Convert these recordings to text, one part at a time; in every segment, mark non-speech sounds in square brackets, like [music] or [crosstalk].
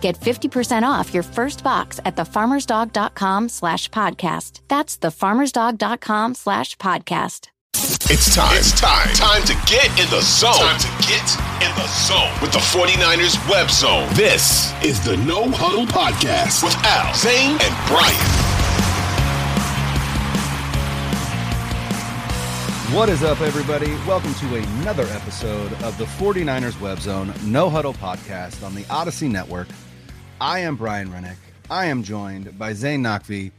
Get 50% off your first box at thefarmersdog.com slash podcast. That's thefarmersdog.com slash podcast. It's time. It's time. Time to get in the zone. Time to get in the zone with the 49ers web zone. This is the No Huddle Podcast with Al, Zain, and Brian. What is up, everybody? Welcome to another episode of the 49ers Web Zone No Huddle Podcast on the Audacy Network. I am Brian Renick. I am joined by Zain Naqvi.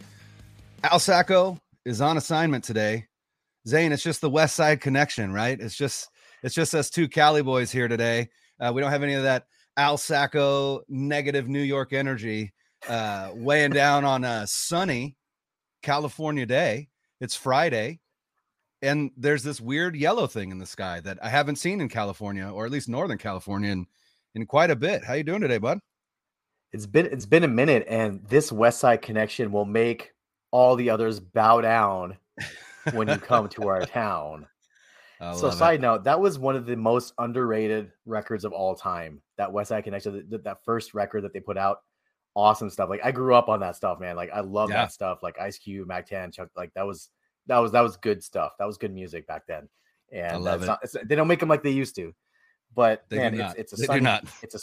Al Sacco is on assignment today. Zain, it's just the West Side connection, right? It's just it's just us two Cali boys here today. Uh, we don't have any of that Al Sacco negative New York energy uh, weighing down on a sunny California day. It's Friday and there's this weird yellow thing in the sky that I haven't seen in California, or at least Northern California, in, in quite a bit. How you doing today, bud? It's been it's been a minute, and this West Side connection will make all the others bow down when you come to our [laughs] town. so, side it. note, that was one of the most underrated records of all time. That West Side Connection, that, that first record that they put out, awesome stuff. Like I grew up on that stuff, man. Like I love yeah. that stuff. Like Ice Cube, Mack 10, Chuck. Like that was that was that was good stuff. That was good music back then. And it's not, they don't make them like they used to. But they man, it's, it's a sunny, not. it's a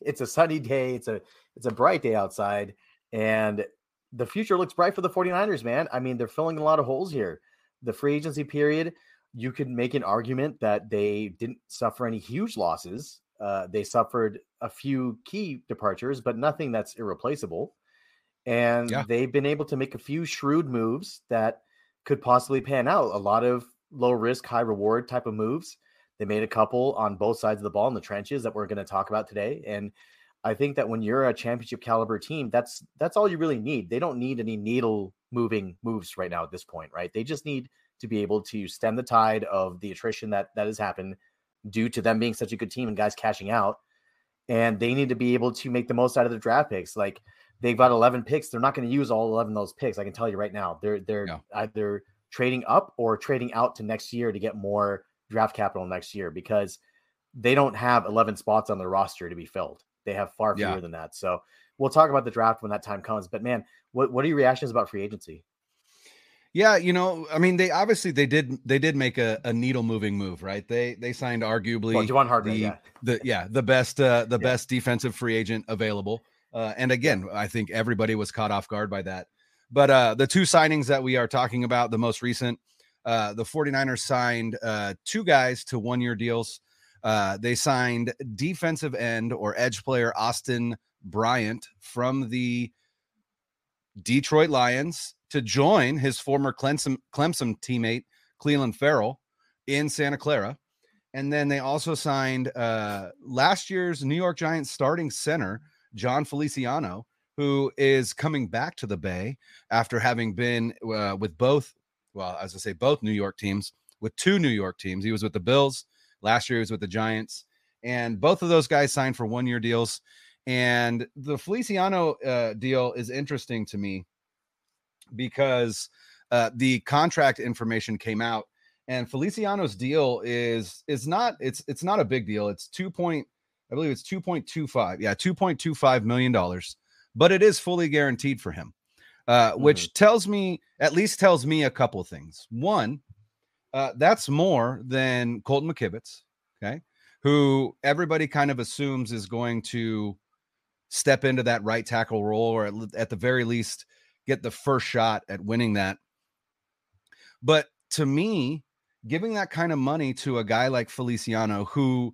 it's a sunny day. It's a it's a bright day outside, and the future looks bright for the 49ers, man. I mean, they're filling a lot of holes here. The free agency period, you could make an argument that they didn't suffer any huge losses. Uh, they suffered a few key departures, but nothing that's irreplaceable. And yeah. they've been able to make a few shrewd moves that could possibly pan out. A lot of low risk, high reward type of moves. They made a couple on both sides of the ball in the trenches that we're going to talk about today. And I think that when you're a championship caliber team, that's that's all you really need. They don't need any needle moving moves right now at this point, right? They just need to be able to stem the tide of the attrition that that has happened due to them being such a good team and guys cashing out. And they need to be able to make the most out of their draft picks. Like they've got 11 picks. They're not going to use all 11 of those picks. I can tell you right now. They're they're no. either trading up or trading out to next year to get more draft capital next year because they don't have 11 spots on their roster to be filled. They have far fewer yeah. than that. So we'll talk about the draft when that time comes. But man, what what are your reactions about free agency? Yeah, you know, I mean, they obviously they did they did make a, a needle moving move, right? They they signed arguably well, Javon Hargrave, the, yeah. the yeah the best uh, the yeah. best defensive free agent available. Uh, and again, I think everybody was caught off guard by that. But uh, the two signings that we are talking about, the most recent, uh, the 49ers signed uh, two guys to one year deals. Uh, they signed defensive end or edge player Austin Bryant from the Detroit Lions to join his former Clemson, Clemson teammate, Clelin Ferrell, in Santa Clara. And then they also signed uh, last year's New York Giants starting center, Jon Feliciano, who is coming back to the Bay after having been uh, with both, well, as I say, both New York teams, with two New York teams. He was with the Bills last year, he was with the Giants, and both of those guys signed for one year deals. And the Feliciano uh, deal is interesting to me because uh, the contract information came out and Feliciano's deal is is not it's it's not a big deal. It's two point I believe it's 2.25. Yeah, 2.25 million dollars, but it is fully guaranteed for him. Uh, mm-hmm. which tells me at least tells me a couple things. One, uh, that's more than Colton McKivitz, okay, who everybody kind of assumes is going to step into that right tackle role, or at, at the very least get the first shot at winning that. But to me, giving that kind of money to a guy like Feliciano who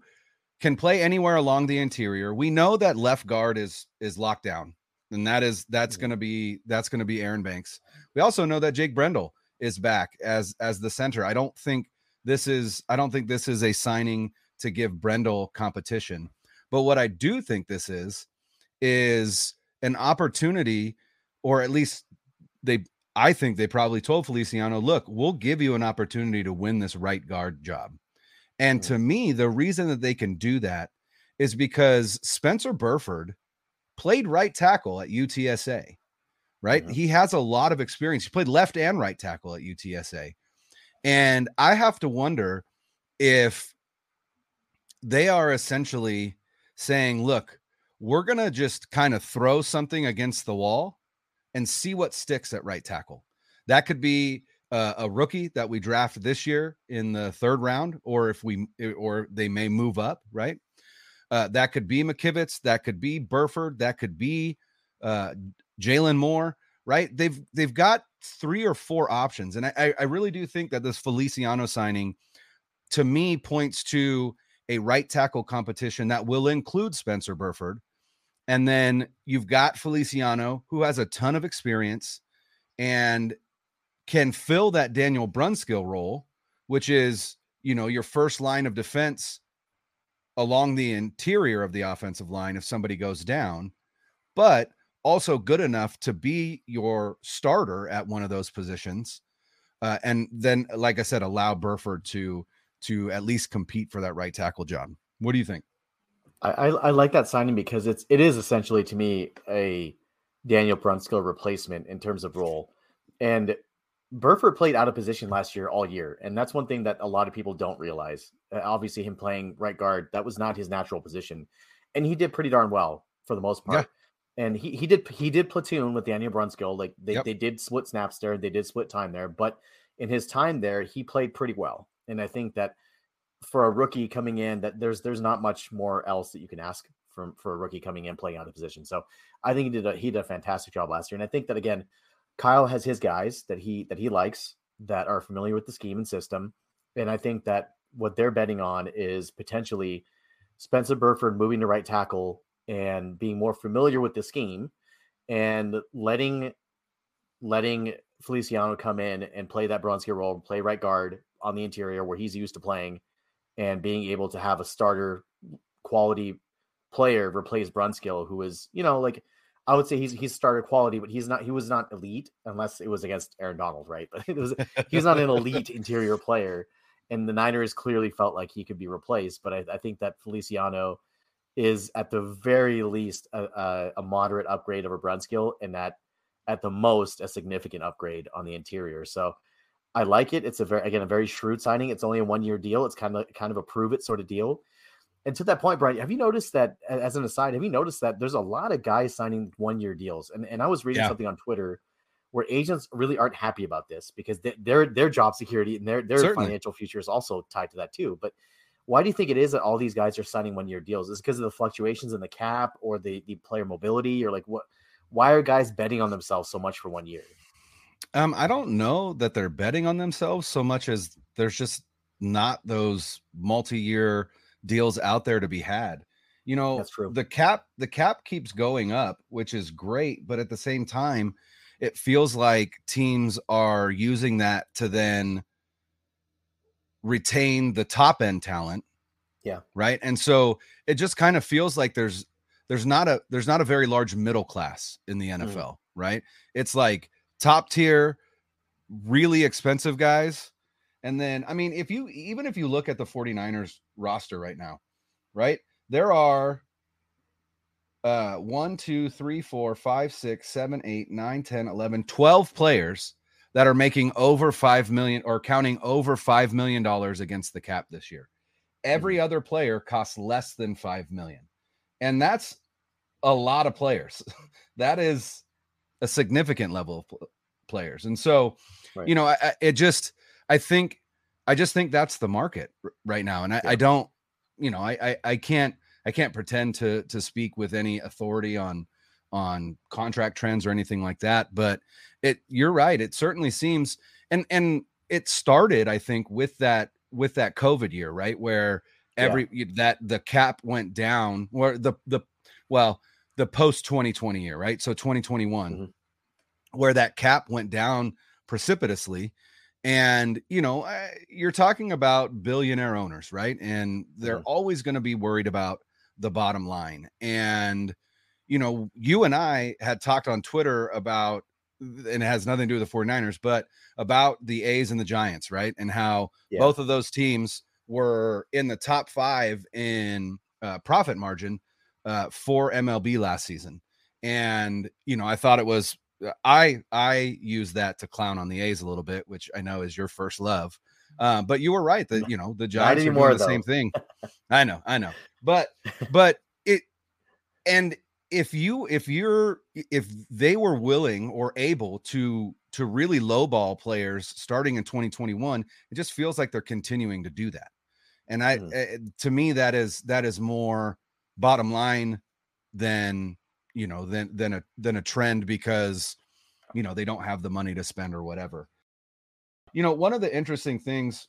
can play anywhere along the interior. We know that left guard is is locked down, and that is that's going to be that's going to be Aaron Banks. We also know that Jake Brendel is back as as the center. I don't think this is I don't think this is a signing to give Brendel competition. But what I do think this is is an opportunity, or at least they I think they probably told Feliciano, look, we'll give you an opportunity to win this right guard job. And to me, the reason that they can do that is because Spencer Burford played right tackle at UTSA, right? He has a lot of experience. He played left and right tackle at UTSA. And I have to wonder if they are essentially saying, look, we're going to just kind of throw something against the wall and see what sticks at right tackle. That could be uh, a rookie that we draft this year in the third round, or if we, or they may move up, right? Uh, that could be McKivitz, that could be Burford, that could be uh, Jaylon Moore, right? They've they've got three or four options, and I I really do think that this Feliciano signing, to me, points to a right tackle competition that will include Spencer Burford. And then you've got Feliciano, who has a ton of experience and can fill that Daniel Brunskill role, which is, you know, your first line of defense along the interior of the offensive line if somebody goes down, but also good enough to be your starter at one of those positions. Uh, and then, like I said, allow Burford to to at least compete for that right tackle job. What do you think? I, I, like that signing because it's it is essentially to me a Daniel Brunskill replacement in terms of role. And Burford played out of position last year all year, and that's one thing that a lot of people don't realize. Uh, obviously, him playing right guard that was not his natural position, and he did pretty darn well for the most part. Yeah. And he he did he did platoon with Daniel Brunskill. Like they, yep. they did split snaps there, they did split time there, but in his time there, he played pretty well. And I think that for a rookie coming in, that there's there's not much more else that you can ask from for a rookie coming in playing out of position. So I think he did a he did a fantastic job last year. And I think that again, Kyle has his guys that he that he likes that are familiar with the scheme and system. And I think that what they're betting on is potentially Spencer Burford moving to right tackle and being more familiar with the scheme and letting letting Feliciano come in and play that Brunskill role, play right guard on the interior where he's used to playing, and being able to have a starter quality player replace Brunskill, who is, you know, like I would say he's he's starter quality, but he's not he was not elite unless it was against Aaron Donald, right? But [laughs] it was he's not an elite [laughs] interior player. And the Niners clearly felt like he could be replaced. But I, I think that Feliciano is at the very least a, a, a moderate upgrade over Brunskill, and that at the most a significant upgrade on the interior. So I like it. It's a very again a very shrewd signing. It's only a one year deal. It's kind of kind of a prove it sort of deal. And to that point, Brian, have you noticed that as an aside, have you noticed that there's a lot of guys signing one year deals? And and I was reading yeah. something on Twitter where agents really aren't happy about this because they, their their job security and their their Certainly. financial future is also tied to that too. But why do you think it is that all these guys are signing one year deals? Is because of the fluctuations in the cap or the the player mobility or like what? why are guys betting on themselves so much for one year? Um, I don't know that they're betting on themselves so much as there's just not those multi-year deals out there to be had. You know, That's true. the cap the cap keeps going up, which is great, but at the same time, it feels like teams are using that to then retain the top end talent. Yeah. Right. And so it just kind of feels like there's there's not a there's not a very large middle class in the NFL, mm. right? It's like top tier, really expensive guys. And then, I mean, if you even if you look at the 49ers roster right now, right? There are uh 1, 2, 3, 4, 5, 6, 7, 8, 9, 10, 11, 12 players that are making over 5 million or counting over 5 million dollars against the cap this year. Every mm. other player costs less than 5 million and that's a lot of players. [laughs] that is a significant level of players, and so right. you know, I, it just I think I just think that's the market right now, and I, yeah. I don't, you know, I, I I can't I can't pretend to to speak with any authority on on contract trends or anything like that, but it you're right. It certainly seems and and it started, I think, with that with that COVID year, right? Where every yeah. that the cap went down, or the the well, the post 2020 year, right? So 2021, mm-hmm. where that cap went down precipitously. And, you know, you're talking about billionaire owners, right? And they're mm-hmm. always going to be worried about the bottom line. And, you know, you and I had talked on Twitter about, and it has nothing to do with the 49ers, but about the A's and the Giants, right? And how yeah. both of those teams were in the top five in uh, profit margin uh, for MLB last season. And, you know, I thought it was, uh, I, I use that to clown on the A's a little bit, which I know is your first love. Uh, but you were right that, you know, the Giants are doing the though. same thing. [laughs] I know, I know, but, but it, and if you, if you're, if they were willing or able to, to really lowball players starting in 2021, it just feels like they're continuing to do that. And I, mm. to me, that is, that is more, bottom line than you know than than a than a trend because you know they don't have the money to spend or whatever you know one of the interesting things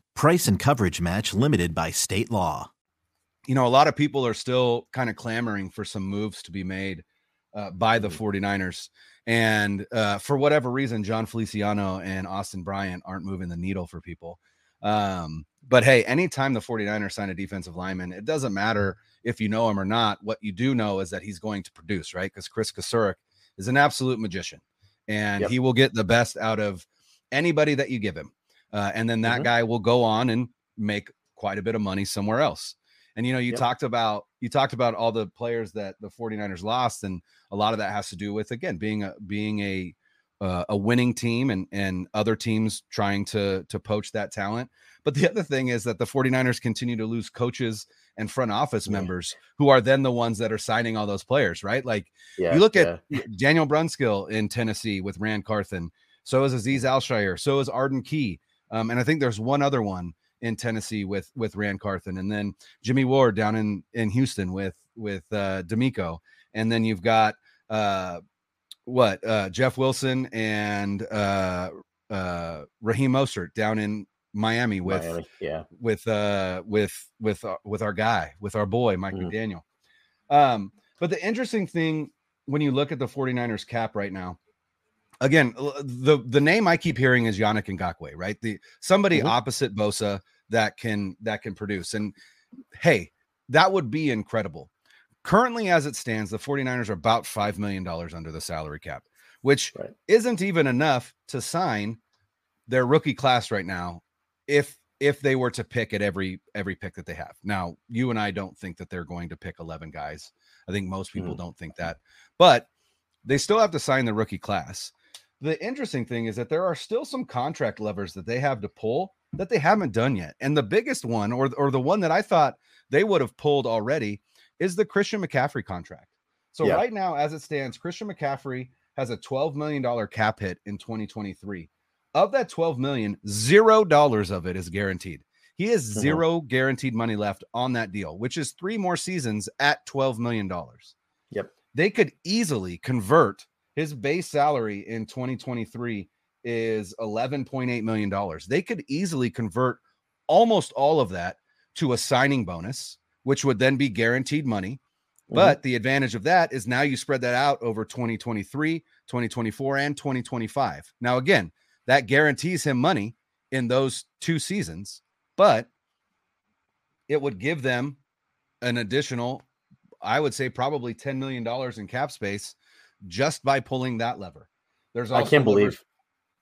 Price and coverage match limited by state law. You know, a lot of people are still kind of clamoring for some moves to be made uh, by the 49ers. Mm-hmm. And uh, for whatever reason, Jon Feliciano and Austin Bryant aren't moving the needle for people. Um, but hey, anytime the 49ers sign a defensive lineman, it doesn't matter if you know him or not. What you do know is that he's going to produce, right? Because Chris Kocurek is an absolute magician and yep. he will get the best out of anybody that you give him. Uh, and then that mm-hmm. guy will go on and make quite a bit of money somewhere else. And you know, you yep. talked about you talked about all the players that the 49ers lost, and a lot of that has to do with again being a being a uh, a winning team and and other teams trying to to poach that talent. But the other thing is that the 49ers continue to lose coaches and front office yeah. members who are then the ones that are signing all those players, right? Like yeah, you look at. Daniel Brunskill in Tennessee with Ran Carthon, So is Aziz Al-Shaair. So is Arden Key. Um, and I think there's one other one in Tennessee with with Ran Carthon, and then Jimmy Ward down in in Houston with with uh, DeMeco, and then you've got uh, what uh, Jeff Wilson and uh, uh, Raheem Mostert down in Miami with Miami, yeah with uh with with uh, with our guy with our boy Mike mm-hmm. McDaniel. Um, but the interesting thing when you look at the 49ers cap right now, again, the the name I keep hearing is Yannick Ngakoue, right? The somebody mm-hmm. opposite Bosa that can that can produce. And hey, that would be incredible. Currently, as it stands, the 49ers are about $5 million under the salary cap, which right. isn't even enough to sign their rookie class right now if if they were to pick at every every pick that they have. Now, you and I don't think that they're going to pick 11 guys. I think most people mm-hmm. don't think that. But they still have to sign the rookie class the interesting thing is that there are still some contract levers that they have to pull that they haven't done yet. And the biggest one, or, or the one that I thought they would have pulled already, is the Christian McCaffrey contract. So, yeah. right now, as it stands, Christian McCaffrey has a $12 million cap hit in 2023. Of that 12 million, zero dollars of it is guaranteed. He has Mhm. 0 guaranteed money left on that deal, which is three more seasons at $12 million. Yep. They could easily convert his base salary in 2023 is $11.8 million. They could easily convert almost all of that to a signing bonus, which would then be guaranteed money. Mhm. But the advantage of that is now you spread that out over 2023, 2024, and 2025. Now, again, that guarantees him money in those two seasons, but it would give them an additional, I would say, probably $10 million in cap space just by pulling that lever. There's I can't believe.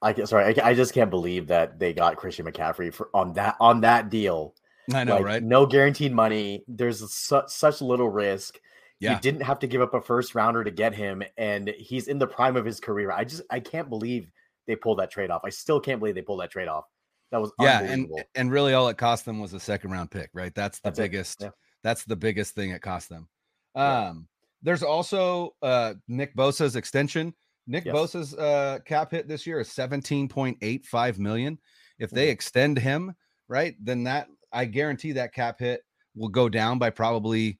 I can, sorry, I, I just can't believe that they got Christian McCaffrey for on that on that deal. I know, Like, right? No guaranteed money. There's su- such little risk. Yeah. You didn't have to give up a first rounder to get him, and he's in the prime of his career. I just I can't believe they pulled that trade off. I still can't believe they pulled that trade off. That was yeah, and and really all it cost them was a second round pick, right? That's the That's biggest. yeah. That's the biggest thing it cost them. Um, there's also uh Nick Bosa's extension. Nick Yes. Bosa's uh cap hit this year is 17.85 million. If they Mhm. extend him, right, then that I guarantee that cap hit will go down by probably,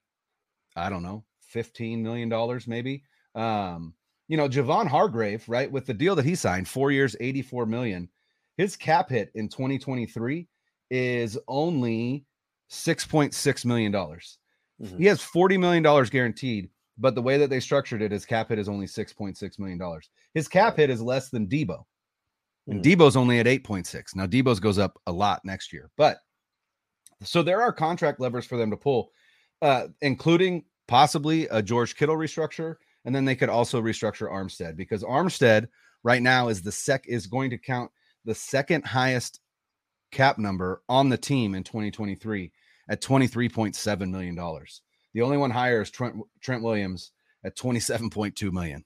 I don't know, 15 million dollars, maybe. Um, you know, Javon Hargrave, right, with the deal that he signed, four years, 84 million. His cap hit in 2023 is only 6.6 million dollars. Mhm. He has 40 million dollars guaranteed, but the way that they structured it, his cap hit is only 6.6 million dollars. His cap hit is less than Deebo. And Mhm. Deebo's only at 8.6. Now Deebo's goes up a lot next year. But so there are contract levers for them to pull, uh, including possibly a George Kittle restructure, and then they could also restructure Armstead because Armstead right now is the sec is going to count the second highest cap number on the team in 2023 at 23.7 million dollars. The only one higher is Trent Trent Williams at 27.2 million.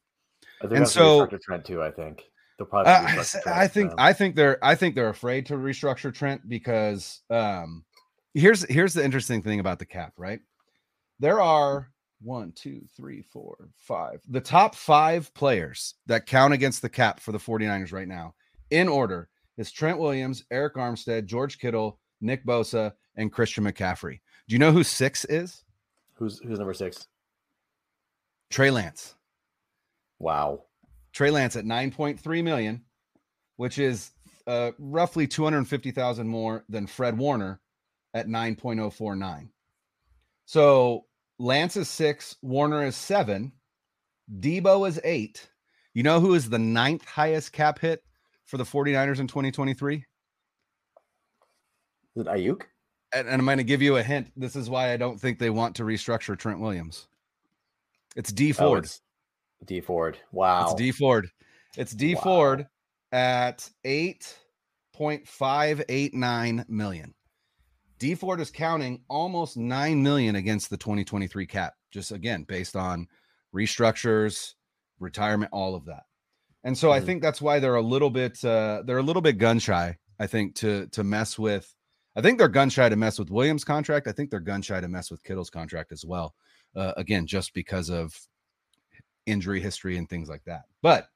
I think and so- so Trent too. I think they'll probably. Uh, I- Trent, I think. I think they're I think they're afraid to restructure Trent because um here's here's the interesting thing about the cap, right? There are one, two, three, four, five. The top five players that count against the cap for the 49ers right now, in order, is Trent Williams, Arik Armstead, George Kittle, Nick Bosa, and Christian McCaffrey. Do you know who six is? Who's who's number six? Trey Lance. Wow. Trey Lance at 9.3 million, which is uh, roughly 250,000 more than Fred Warner at 9.049. So Lance is six, Warner is seven, Deebo is eight. You know who is the ninth highest cap hit for the 49ers in 2023? Is it Aiyuk? And, and I'm going to give you a hint. This is why I don't think they want to restructure Trent Williams. It's D Oh, Ford. it's Dee Ford. Wow. It's Dee Ford. It's D Wow. Ford at 8.589 million. Dee Ford is counting almost 9 million against the 2023 cap, just again based on restructures, retirement, all of that. And so I Mhm. think that's why they're a little bit uh they're a little bit gun shy, I think, to to mess with I think they're gun shy to mess with Williams' contract. I think they're gun shy to mess with Kittle's contract as well. Uh, again, just because of injury history and things like that. But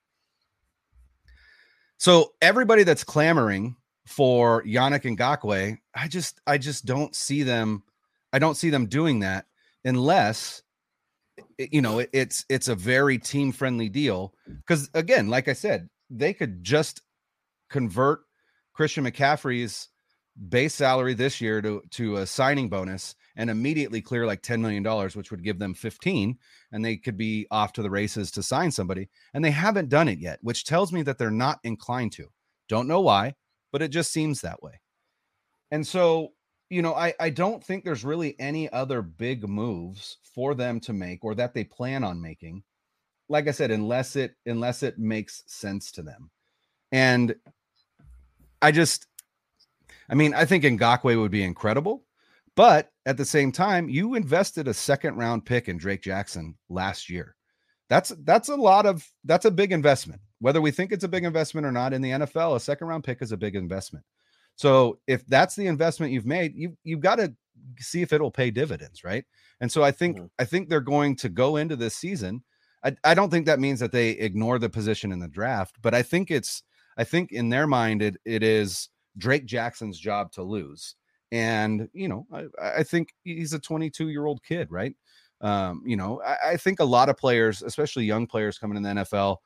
so everybody that's clamoring for Yannick Ngakoue, I just I just don't see them. I don't see them doing that unless you know it, it's it's a very team friendly deal. Because again, like I said, they could just convert Christian McCaffrey's base salary this year to to a signing bonus and immediately clear like 10 million dollars which would give them 15 and they could be off to the races to sign somebody and they haven't done it yet which tells me that they're not inclined to. Don't know why but it just seems that way. And so you know i i don't think there's really any other big moves for them to make or that they plan on making. Like i said unless it unless it makes sense to them. And i just I mean, I think Ngakoue would be incredible, but at the same time, you invested a second round pick in Drake Jackson last year. That's that's a lot of that's a big investment. Whether we think it's a big investment or not in the NFL, a second round pick is a big investment. So if that's the investment you've made, you you've got to see if it'll pay dividends, right? And so I think Mhm. I think they're going to go into this season. I, I don't think that means that they ignore the position in the draft, but I think it's I think in their mind it it is Drake Jackson's job to lose. And, you know, I, I think he's a 22 year old kid, right? Um, you know, I, I think a lot of players, especially young players coming in the NFL,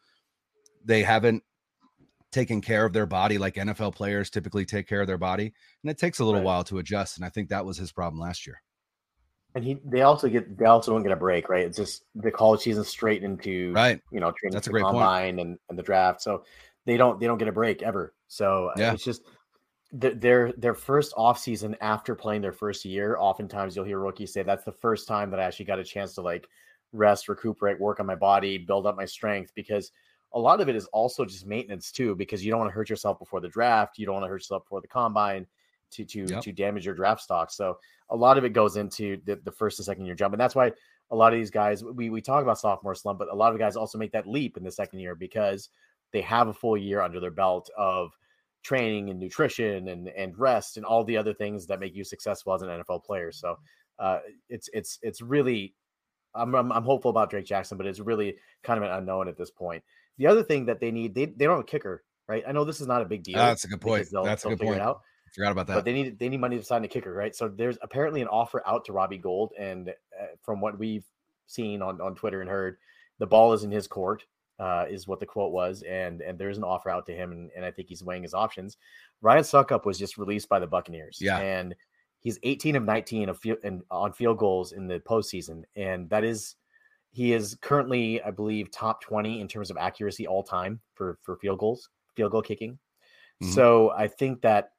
they haven't taken care of their body like NFL players typically take care of their body. And it takes a little right. while to adjust. And I think that was his problem last year. And he, they also get, they also don't get a break, right? It's just the college season straight into, right? You know, training that's a great combine and, and the draft. So they don't, they don't get a break ever. So yeah. it's just their their first off season after playing their first year. Oftentimes, you'll hear rookies say that's the first time that I actually got a chance to like rest, recuperate, work on my body, build up my strength because a lot of it is also just maintenance too, because you don't want to hurt yourself before the draft. You don't want to hurt yourself before the combine to to yep. to damage your draft stock. So a lot of it goes into the, the first and second year jump. And that's why a lot of these guys we we talk about sophomore slump, but a lot of guys also make that leap in the second year because they have a full year under their belt of training and nutrition and and rest and all the other things that make you successful as an NFL player. So uh, it's it's it's really I'm, I'm, I'm hopeful about Drake Jackson, but it's really kind of an unknown at this point. The other thing that they need they they don't have a kicker, right? I know this is not a big deal. that's a good point. That's a good point. Out. Forgot about that. But they need they need money to sign a kicker, right? So there's apparently an offer out to Robbie Gould, and uh, from what we've seen on on Twitter and heard, the ball is in his court uh, is what the quote was, and and there's an offer out to him, and, and I think he's weighing his options. Ryan Succop was just released by the Buccaneers, yeah, and he's 18 of 19 of field and on field goals in the postseason, and that is he is currently, I believe, top 20 in terms of accuracy all time for for field goals, field goal kicking. Mm-hmm. So I think that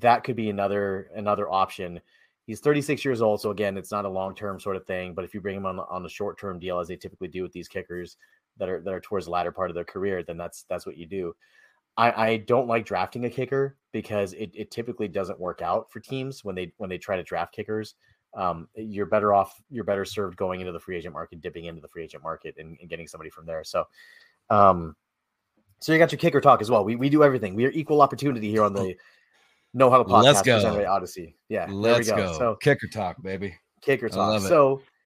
that could be another another option. He's 36 years old, so again, it's not a long term sort of thing. But if you bring him on on the short term deal, as they typically do with these kickers, that are that are towards the latter part of their career, then that's that's what you do. I, I don't like drafting a kicker because it, it typically doesn't work out for teams when they when they try to draft kickers. Um, you're better off, you're better served going into the free agent market, dipping into the free agent market, and, and getting somebody from there. So, um, so you got your kicker talk as well. We we do everything. We are equal opportunity here on the No Huddle Podcast. Let's go, Audacy. Yeah, let's go. go. So kicker talk, baby. Kicker talk. So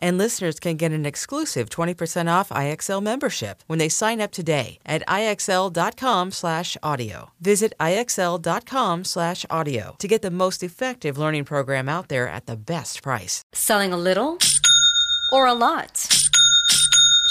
And listeners can get an exclusive 20% off IXL membership when they sign up today at IXL.com slash audio. Visit IXL.com slash audio to get the most effective learning program out there at the best price. Selling a little or a lot.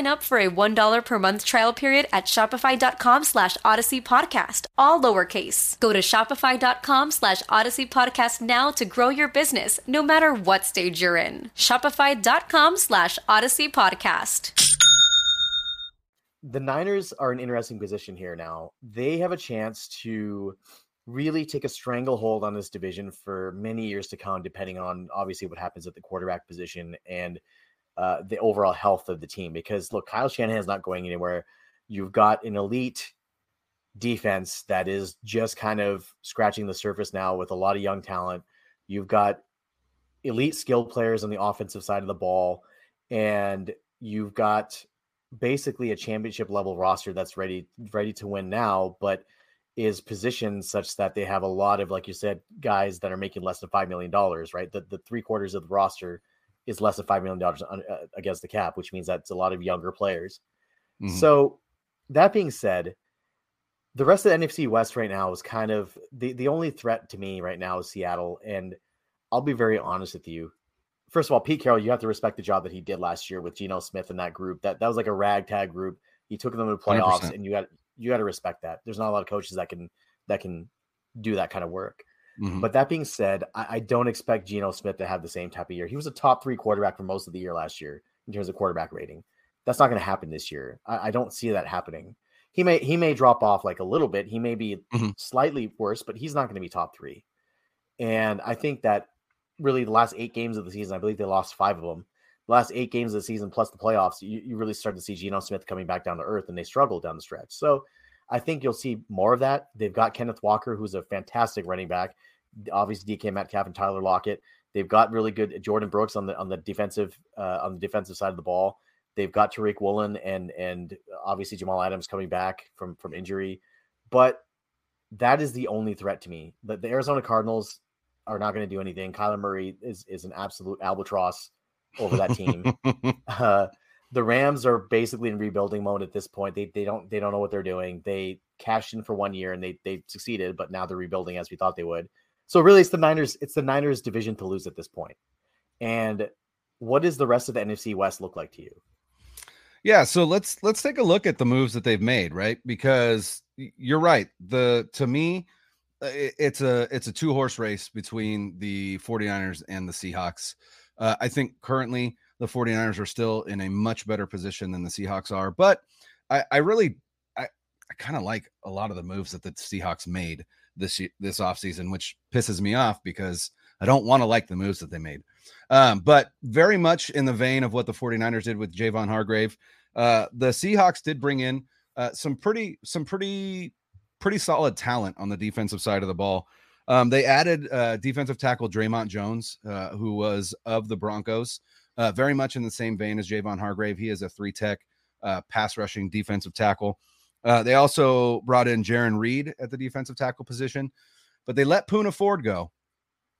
up for a $1 per month trial period at shopify.com slash odyssey podcast, all lowercase. Go to shopify.com slash odyssey podcast now to grow your business, no matter what stage you're in. Shopify.com slash odyssey podcast. The Niners are an interesting position here now. They have a chance to really take a stranglehold on this division for many years to come, depending on obviously what happens at the quarterback position and uh, the overall health of the team. Because look, Kyle Shanahan is not going anywhere You've got an elite defense that is just kind of scratching the surface now with a lot of young talent. You've got elite skill players on the offensive side of the ball, and you've got basically a championship level roster that's ready ready to win now, but is positioned such that they have a lot of, like you said, guys that are making less than five million dollars. Right, the the three quarters of the roster is less than five million dollars uh, against the cap, which means that's a lot of younger players. Mm-hmm. So that being said, the rest of the NFC West right now is kind of the the only threat to me right now is Seattle, and I'll be very honest with you. First of all, Pete Carroll, you have to respect the job that he did last year with Geno Smith and that group. That that was like a ragtag group. He took them to the playoffs, 100%. and you got you got to respect that. There's not a lot of coaches that can that can do that kind of work. Mm-hmm. But that being said, I, I, don't expect Geno Smith to have the same type of year. He was a top three quarterback for most of the year last year in terms of quarterback rating. That's not going to happen this year. I, I, don't see that happening. He may he may drop off like a little bit. He may be mm-hmm. slightly worse, but he's not going to be top three. And I think that really the last eight games of the season, I believe they lost five of them. The last eight games of the season plus the playoffs, you, you really start to see Geno Smith coming back down to earth, and they struggle down the stretch. So I think you'll see more of that. They've got Kenneth Walker, who's a fantastic running back. Obviously, DK Metcalf and Tyler Lockett. They've got really good Jordyn Brooks on the on the defensive uh, on the defensive side of the ball. They've got Tariq Woolen and and obviously Jamal Adams coming back from from injury, but that is the only threat to me. The, the Arizona Cardinals are not going to do anything. Kyler Murray is is an absolute albatross over that team. [laughs] uh, the Rams are basically in rebuilding mode at this point. They they don't they don't know what they're doing. They cashed in for one year and they they succeeded, but now they're rebuilding as we thought they would. So really, it's the Niners. It's the Niners division to lose at this point. And what does the rest of the NFC West look like to you? Yeah, so let's let's take a look at the moves that they've made, right? Because you're right. The to me, uh, it's a it's a two horse race between the 49ers and the Seahawks. Uh, I think currently the 49ers are still in a much better position than the Seahawks are, but I, I really I, I kind of like a lot of the moves that the Seahawks made this this offseason, which pisses me off because I don't want to like the moves that they made. Um, but very much in the vein of what the 49ers did with Javon Hargrave, uh, the Seahawks did bring in uh, some pretty some pretty pretty solid talent on the defensive side of the ball. Um, they added uh, defensive tackle Dre'Mont Jones, uh, who was of the Broncos, uh, very much in the same vein as Javon Hargrave. He is a three tech uh, pass rushing defensive tackle. Uh, they also brought in Jarran Reed at the defensive tackle position, but they let Poona Ford go.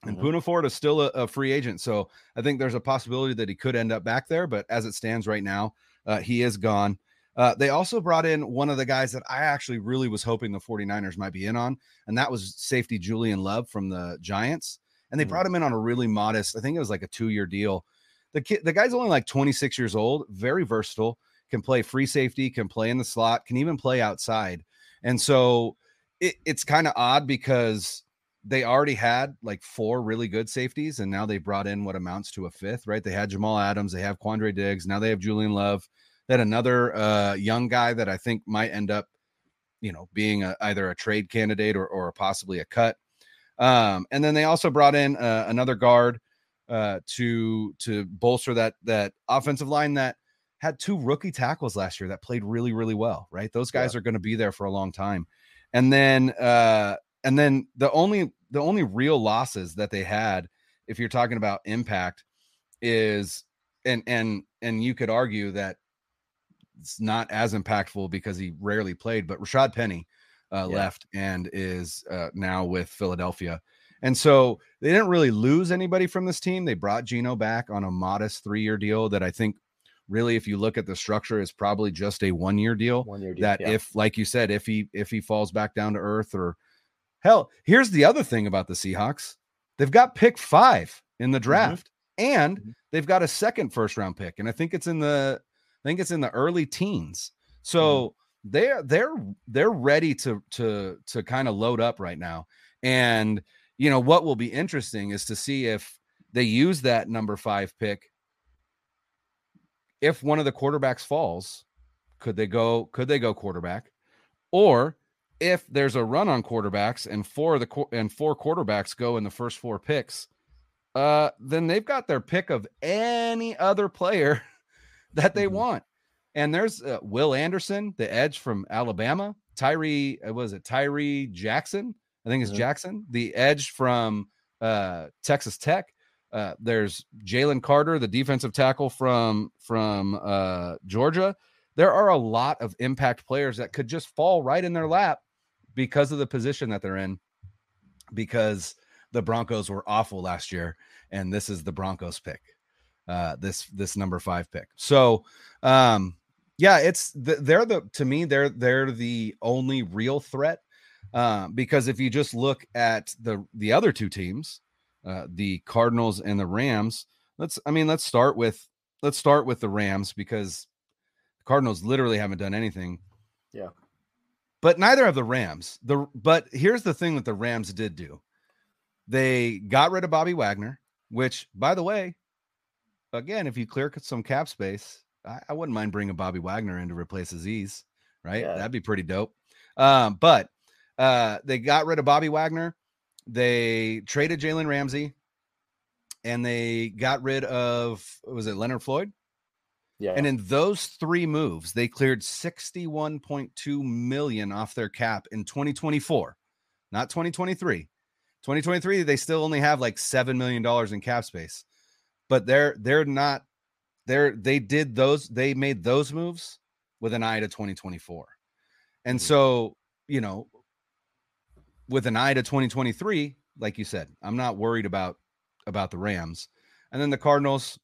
And mm-hmm. Poona Ford is still a, a, free agent. So I think there's a possibility that he could end up back there. But as it stands right now, uh, he is gone. Uh, they also brought in one of the guys that I actually really was hoping the 49ers might be in on, and that was safety Julian Love from the Giants. And they mm-hmm. brought him in on a really modest, I think it was like a two year deal. The kid, the guy's only like 26 years old, very versatile, can play free safety, can play in the slot, can even play outside. And so it, it's kind of odd because they already had like four really good safeties, and now they brought in what amounts to a fifth, right? They had Jamal Adams, they have Quandre Diggs, now they have Julian Love that another uh, young guy that I think might end up, you know, being a, either a trade candidate or, or possibly a cut. Um, and then they also brought in uh, another guard uh, to to bolster that that offensive line that had two rookie tackles last year that played really really well. Right, those guys yeah. are going to be there for a long time. And then uh, and then the only the only real losses that they had, if you're talking about impact, is and and and you could argue that it's not as impactful because he rarely played, but Rashad Penny uh, yeah. left and is uh, now with Philadelphia. And so they didn't really lose anybody from this team. They brought Geno back on a modest three year deal that I think really, if you look at the structure, is probably just a one year deal. One year deal. That yeah. if, like you said, if he if he falls back down to earth or hell, here's the other thing about the Seahawks. They've got pick five in the mm-hmm. draft. Mm-hmm. And mm-hmm. they've got a second first round pick. And I think it's in the I think it's in the early teens. So mm. they're they're they're ready to to to kind of load up right now. And you know what will be interesting is to see if they use that number five pick. If one of the quarterbacks falls, could they go? Could they go quarterback? Or if there's a run on quarterbacks and four of the and four quarterbacks go in the first four picks, uh, then they've got their pick of any other player [laughs] that they mm-hmm. want. And there's uh, Will Anderson, the edge from Alabama. Tyree, uh, was it Tyree Jackson? I think it's mm-hmm. Jackson, the edge from uh, Texas Tech. Uh, there's Jalen Carter, the defensive tackle from from uh, Georgia. There are a lot of impact players that could just fall right in their lap because of the position that they're in. Because the Broncos were awful last year, and this is the Broncos pick, uh, this this number five pick. So, um, yeah, it's they're the to me they're they're the only real threat uh, because if you just look at the the other two teams, uh, the Cardinals and the Rams, let's I mean let's start with let's start with the Rams because the Cardinals literally haven't done anything. Yeah. But neither of the Rams. The but here's the thing that the Rams did do. They got rid of Bobby Wagner, which by the way, again, if you clear some cap space, I, I wouldn't mind bringing Bobby Wagner in to replace Azeez, right? Yeah. That'd be pretty dope. Um, but uh, they got rid of Bobby Wagner. They traded Jalen Ramsey, and they got rid of was it Leonard Floyd? Yeah. And in those three moves, they cleared 61.2 million off their cap in 2024, not 2023. 2023, they still only have like seven million dollars in cap space, but they're they're not they're they did those they made those moves with an eye to 2024, and mm-hmm. so you know with an eye to 2023, like you said, I'm not worried about about the Rams. And then the Cardinals.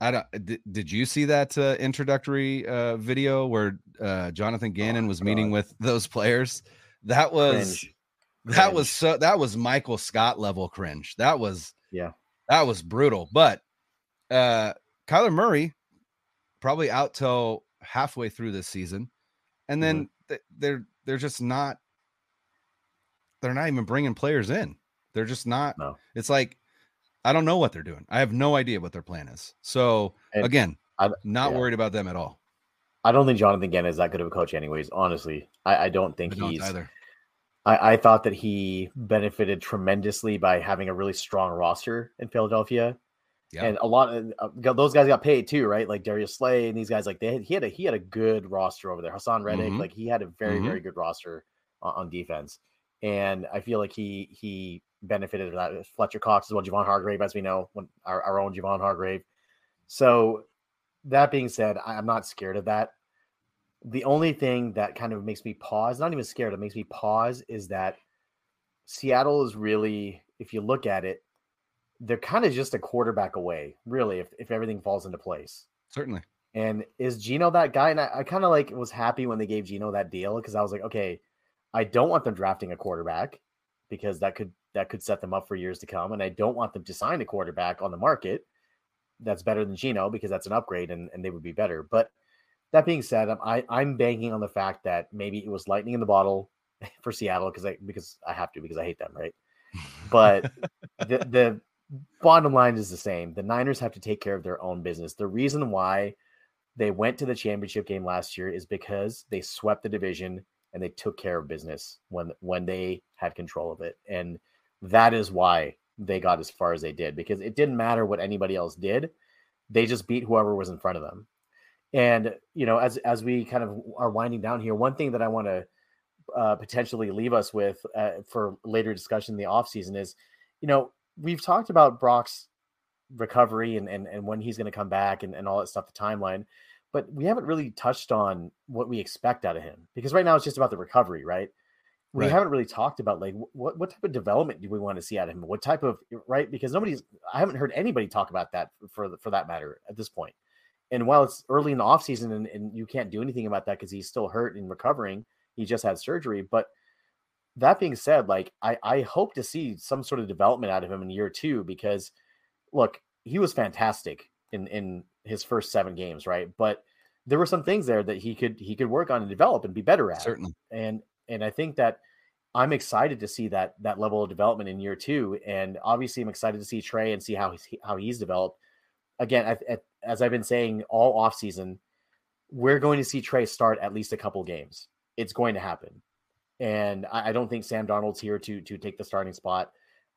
I don't. Did, did you see that uh, introductory uh, video where uh, Jonathan Gannon oh, was God. meeting with those players? That was cringe. that cringe. was so that was Michael Scott level cringe. That was yeah, that was brutal. But uh, Kyler Murray probably out till halfway through this season, and then mm-hmm. they're they're just not they're not even bringing players in. They're just not. No. It's like I don't know what they're doing. I have no idea what their plan is. So and again, I'm not yeah. worried about them at all. I don't think Jonathan Gannon is that good of a coach, anyways. Honestly, I, I don't think I don't he's either. I, I thought that he benefited tremendously by having a really strong roster in Philadelphia. Yeah. And a lot of uh, those guys got paid too, right? Like Darius Slay and these guys, like they had, he had a he had a good roster over there. Haason Reddick, mm-hmm. like he had a very mm-hmm. very good roster on, on defense and I feel like he he benefited from that. Fletcher Cox as well, Javon Hargrave, as we know, when our, our own Javon Hargrave. So that being said, I'm not scared of that. The only thing that kind of makes me pause, not even scared, it makes me pause, is that Seattle is really, if you look at it, they're kind of just a quarterback away, really, if, if everything falls into place. Certainly. And is Geno that guy? And I, I kind of like was happy when they gave Geno that deal because I was like, okay, I don't want them drafting a quarterback because that could that could set them up for years to come. And I don't want them to sign a quarterback on the market that's better than Geno because that's an upgrade and, and they would be better. But that being said, um, I, I'm banking on the fact that maybe it was lightning in the bottle [laughs] for Seattle because I because I have to because I hate them, right? But the [laughs] the bottom line is the same. The Niners have to take care of their own business. The reason why they went to the championship game last year is because they swept the division and they took care of business when when they had control of it and that is why they got as far as they did because it didn't matter what anybody else did they just beat whoever was in front of them. And you know as as we kind of are winding down here one thing that i want to uh, potentially leave us with uh, for later discussion in the offseason is you know we've talked about brock's recovery and and, and when he's going to come back and, and all that stuff the timeline but we haven't really touched on what we expect out of him because right now it's just about the recovery, right? We right. haven't really talked about like what what type of development do we want to see out of him? What type of right? Because nobody's I haven't heard anybody talk about that for for that matter at this point. And while it's early in the offseason and, and you can't do anything about that because he's still hurt and recovering, he just had surgery. But that being said, like I, I hope to see some sort of development out of him in year two because look, he was fantastic in in his first seven games, right? But there were some things there that he could he could work on and develop and be better at. Certainly. And and I think that I'm excited to see that that level of development in year two. And obviously, I'm excited to see Trey and see how he's how he's developed. Again, I, I, as I've been saying all off season, we're going to see Trey start at least a couple games. It's going to happen, and I, I don't think Sam Darnold's here to to take the starting spot.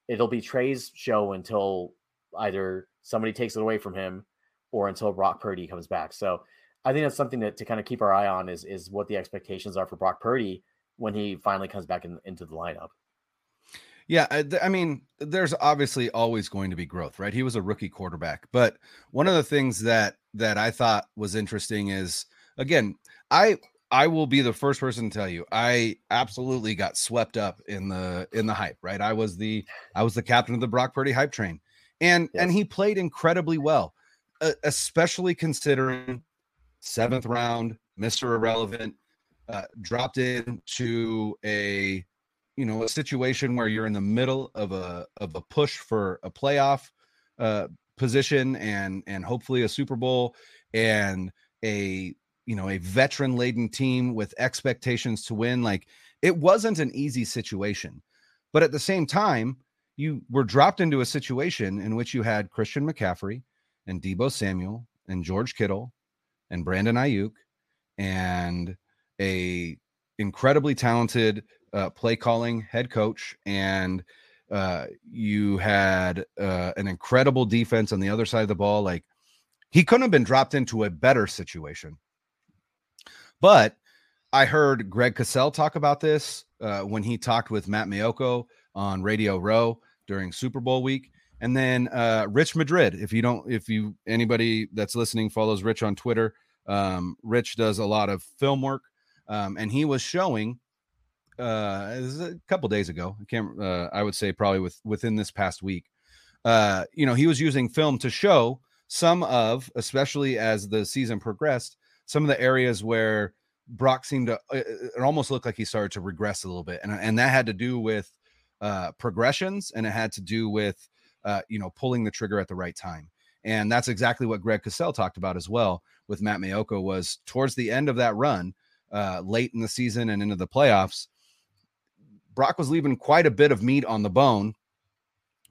It'll be Trey's show until either somebody takes it away from him or until Brock Purdy comes back. So I think that's something to, to kind of keep our eye on is is what the expectations are for Brock Purdy when he finally comes back in, into the lineup. Yeah, I, I, mean, there's obviously always going to be growth, right? He was a rookie quarterback, but one of the things that that I thought was interesting is again, I I will be the first person to tell you I absolutely got swept up in the in the hype, right? I was the I was the captain of the Brock Purdy hype train. And yes. and he played incredibly well, especially considering seventh round, Mr. Irrelevant, uh, dropped into a you know a situation where you're in the middle of a of a push for a playoff uh, position and and hopefully a Super Bowl and a you know a veteran laden team with expectations to win like it wasn't an easy situation but at the same time you were dropped into a situation in which you had Christian McCaffrey and Deebo Samuel and George Kittle and Brandon Aiyuk and a incredibly talented uh, play calling head coach and uh, you had uh, an incredible defense on the other side of the ball like he couldn't have been dropped into a better situation. But i heard greg cosell talk about this uh, when he talked with matt maiocco on radio row during super bowl week and then uh, rich madrid if you don't if you anybody that's listening follows rich on twitter um, rich does a lot of film work um, and he was showing uh a couple days ago i can't uh, i would say probably with within this past week uh you know he was using film to show some of especially as the season progressed some of the areas where brock seemed to uh, it almost looked like he started to regress a little bit and, and that had to do with uh progressions and it had to do with uh you know pulling the trigger at the right time and that's exactly what greg cosell talked about as well with matt maiocco was towards the end of that run uh, late in the season and into the playoffs, Brock was leaving quite a bit of meat on the bone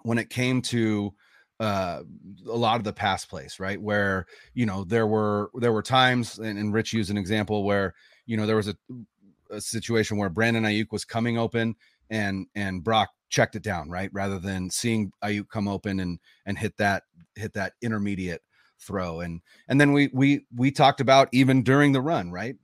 when it came to uh, a lot of the pass plays, right? Where you know there were there were times, and, and Rich used an example where you know there was a, a situation where Brandon Aiyuk was coming open and and Brock checked it down, right? Rather than seeing Aiyuk come open and and hit that hit that intermediate throw, and and then we we we talked about even during the run, right?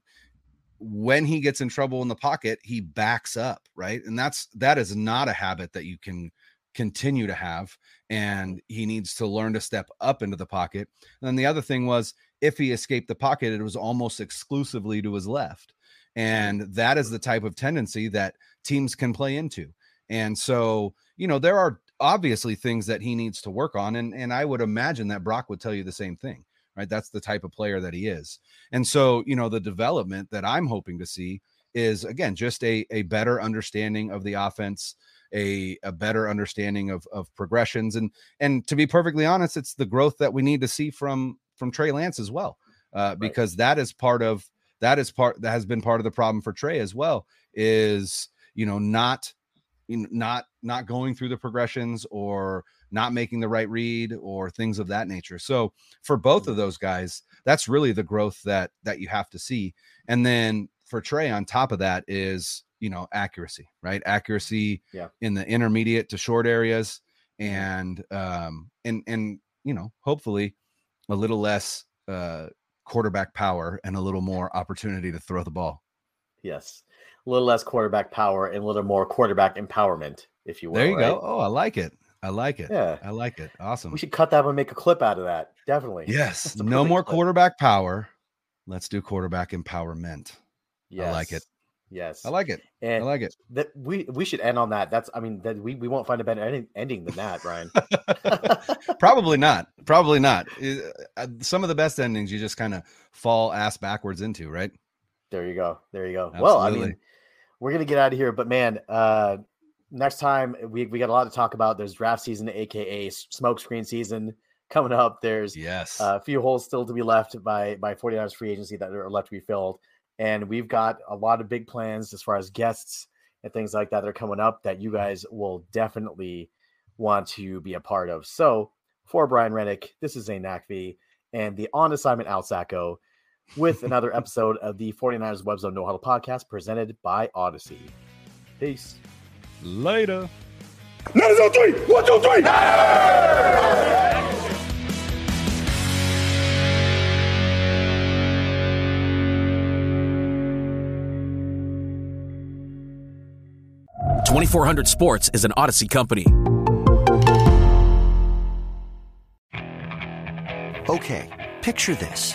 when he gets in trouble in the pocket, he backs up, right? And that's that is not a habit that you can continue to have. And he needs to learn to step up into the pocket. And then the other thing was if he escaped the pocket, it was almost exclusively to his left. And that is the type of tendency that teams can play into. And so, you know, there are obviously things that he needs to work on. And, and I would imagine that Brock would tell you the same thing right? That's the type of player that he is. And so, you know, the development that I'm hoping to see is again just a a better understanding of the offense, a a better understanding of of progressions, and and to be perfectly honest, it's the growth that we need to see from from Trey Lance as well, uh, because right. that is part of that is part that has been part of the problem for Trey as well. Is you know not not not going through the progressions or not making the right read or things of that nature. So for both of mm-hmm. those guys, that's really the growth that that you have to see. And then for Trey on top of that is, you know, accuracy, right? Accuracy yeah. in the intermediate to short areas and um and and you know, hopefully a little less uh quarterback power and a little more opportunity to throw the ball. Yes. A little less quarterback power and a little more quarterback empowerment, if you will. There you right? go. Oh, I like it. I like it. Yeah. I like it. Awesome. We should cut that and make a clip out of that. Definitely. Yes. No more clip. quarterback power. Let's do quarterback empowerment. Yes. I like it. Yes. I like it. And I like it. That we we should end on that. That's I mean that we, we won't find a better ending, ending than that, Brian. [laughs] Probably not. Probably not. Uh, some of the best endings you just kind of fall ass backwards into, right? There you go. There you go. Absolutely. Well, I mean, we're gonna get out of here, but man, uh next time we, we got a lot to talk about. There's draft season, aka smokescreen season [laughs] coming up. There's yes uh, a few holes still to be left by by 49ers free agency that are left to be filled. And we've got a lot of big plans as far as guests and things like that that are coming up that you guys will definitely want to be a part of. So for Brian Renick, this is Zain Naqvi and the on assignment Al Sacco with another episode of the 49ers Web Zone No Huddle podcast presented by Audacy. Peace. Later. Niners on three. One, two, three. Niners! Twenty four hundred Sports is an Audacy company. Okay, picture this.